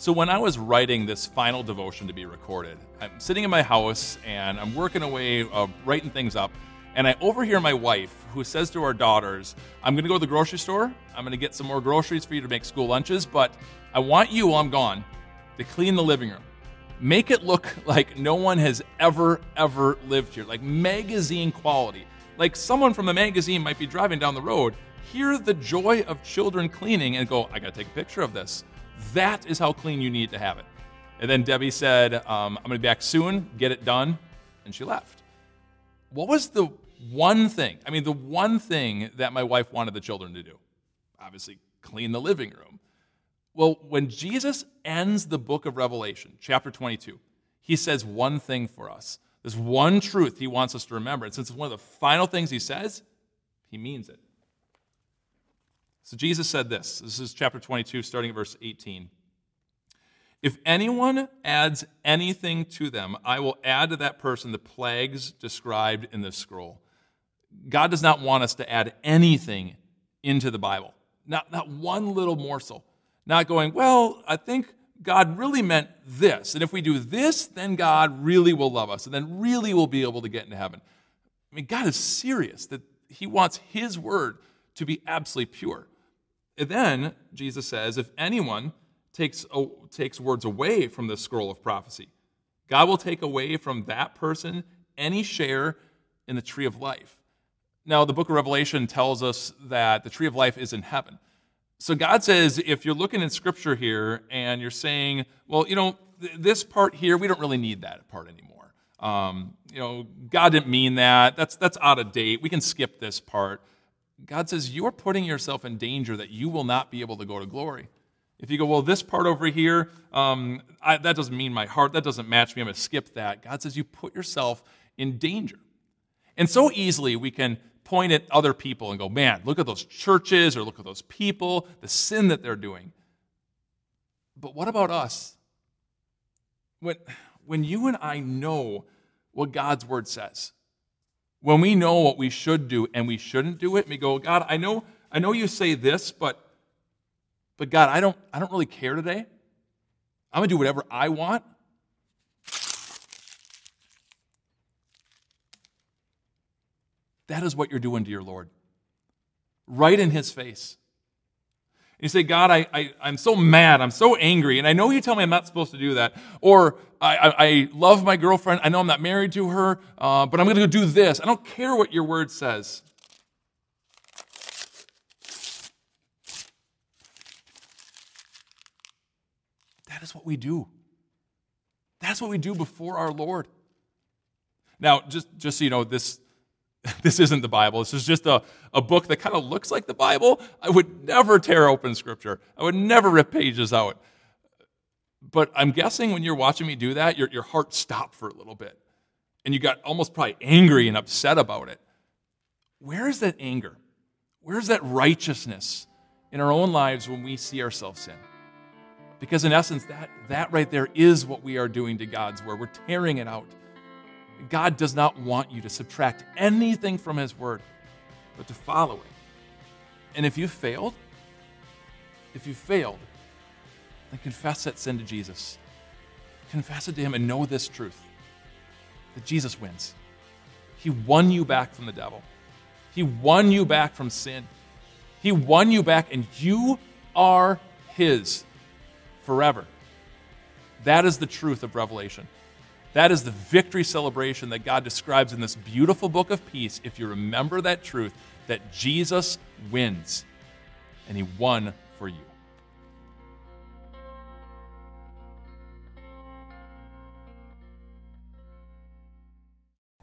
So, when I was writing this final devotion to be recorded, I'm sitting in my house and I'm working away, uh, writing things up, and I overhear my wife who says to our daughters, I'm going to go to the grocery store. I'm going to get some more groceries for you to make school lunches, but I want you while I'm gone to clean the living room. Make it look like no one has ever, ever lived here, like magazine quality. Like someone from the magazine might be driving down the road, hear the joy of children cleaning, and go, I got to take a picture of this. That is how clean you need to have it. And then Debbie said, um, I'm going to be back soon, get it done. And she left. What was the one thing, I mean, the one thing that my wife wanted the children to do? Obviously, clean the living room. Well, when Jesus ends the book of Revelation, chapter 22, he says one thing for us. This one truth he wants us to remember. And since it's one of the final things he says, he means it. So Jesus said this. This is chapter 22, starting at verse 18. If anyone adds anything to them, I will add to that person the plagues described in this scroll. God does not want us to add anything into the Bible, not, not one little morsel. Not going, well, I think God really meant this. And if we do this, then God really will love us and then really will be able to get into heaven. I mean, God is serious that He wants His word to be absolutely pure. And then Jesus says, if anyone takes, takes words away from the scroll of prophecy, God will take away from that person any share in the tree of life. Now, the book of Revelation tells us that the tree of life is in heaven. So God says, if you're looking in scripture here and you're saying, well, you know, th- this part here, we don't really need that part anymore. Um, you know, God didn't mean that. That's, that's out of date. We can skip this part. God says, You're putting yourself in danger that you will not be able to go to glory. If you go, Well, this part over here, um, I, that doesn't mean my heart, that doesn't match me, I'm going to skip that. God says, You put yourself in danger. And so easily we can point at other people and go, Man, look at those churches or look at those people, the sin that they're doing. But what about us? When, when you and I know what God's word says, when we know what we should do and we shouldn't do it, we go, God, I know, I know you say this, but, but God, I don't, I don't really care today. I'm gonna do whatever I want. That is what you're doing to your Lord. Right in his face. You say, God, I, I, I'm so mad. I'm so angry. And I know you tell me I'm not supposed to do that. Or I, I, I love my girlfriend. I know I'm not married to her, uh, but I'm going to go do this. I don't care what your word says. That is what we do. That's what we do before our Lord. Now, just, just so you know, this this isn't the Bible. This is just a, a book that kind of looks like the Bible. I would never tear open Scripture, I would never rip pages out. But I'm guessing when you're watching me do that, your, your heart stopped for a little bit. And you got almost probably angry and upset about it. Where is that anger? Where's that righteousness in our own lives when we see ourselves sin? Because in essence, that, that right there is what we are doing to God's word. We're tearing it out. God does not want you to subtract anything from His Word, but to follow it. And if you failed, if you failed, then confess that sin to Jesus. Confess it to Him and know this truth that Jesus wins. He won you back from the devil, He won you back from sin. He won you back, and you are His forever. That is the truth of Revelation. That is the victory celebration that God describes in this beautiful book of peace if you remember that truth that Jesus wins and he won for you.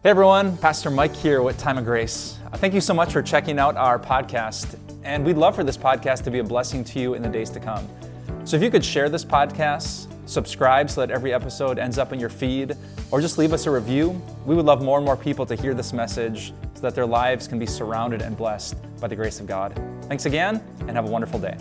Hey everyone, Pastor Mike here with Time of Grace. Thank you so much for checking out our podcast, and we'd love for this podcast to be a blessing to you in the days to come. So if you could share this podcast, subscribe so that every episode ends up in your feed, or just leave us a review. We would love more and more people to hear this message so that their lives can be surrounded and blessed by the grace of God. Thanks again, and have a wonderful day.